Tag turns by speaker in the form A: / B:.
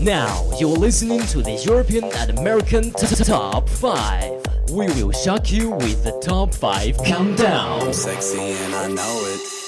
A: Now you're listening to the European and American t- t- Top 5. We will shock you with the Top 5 Countdown.
B: Sexy and I know it.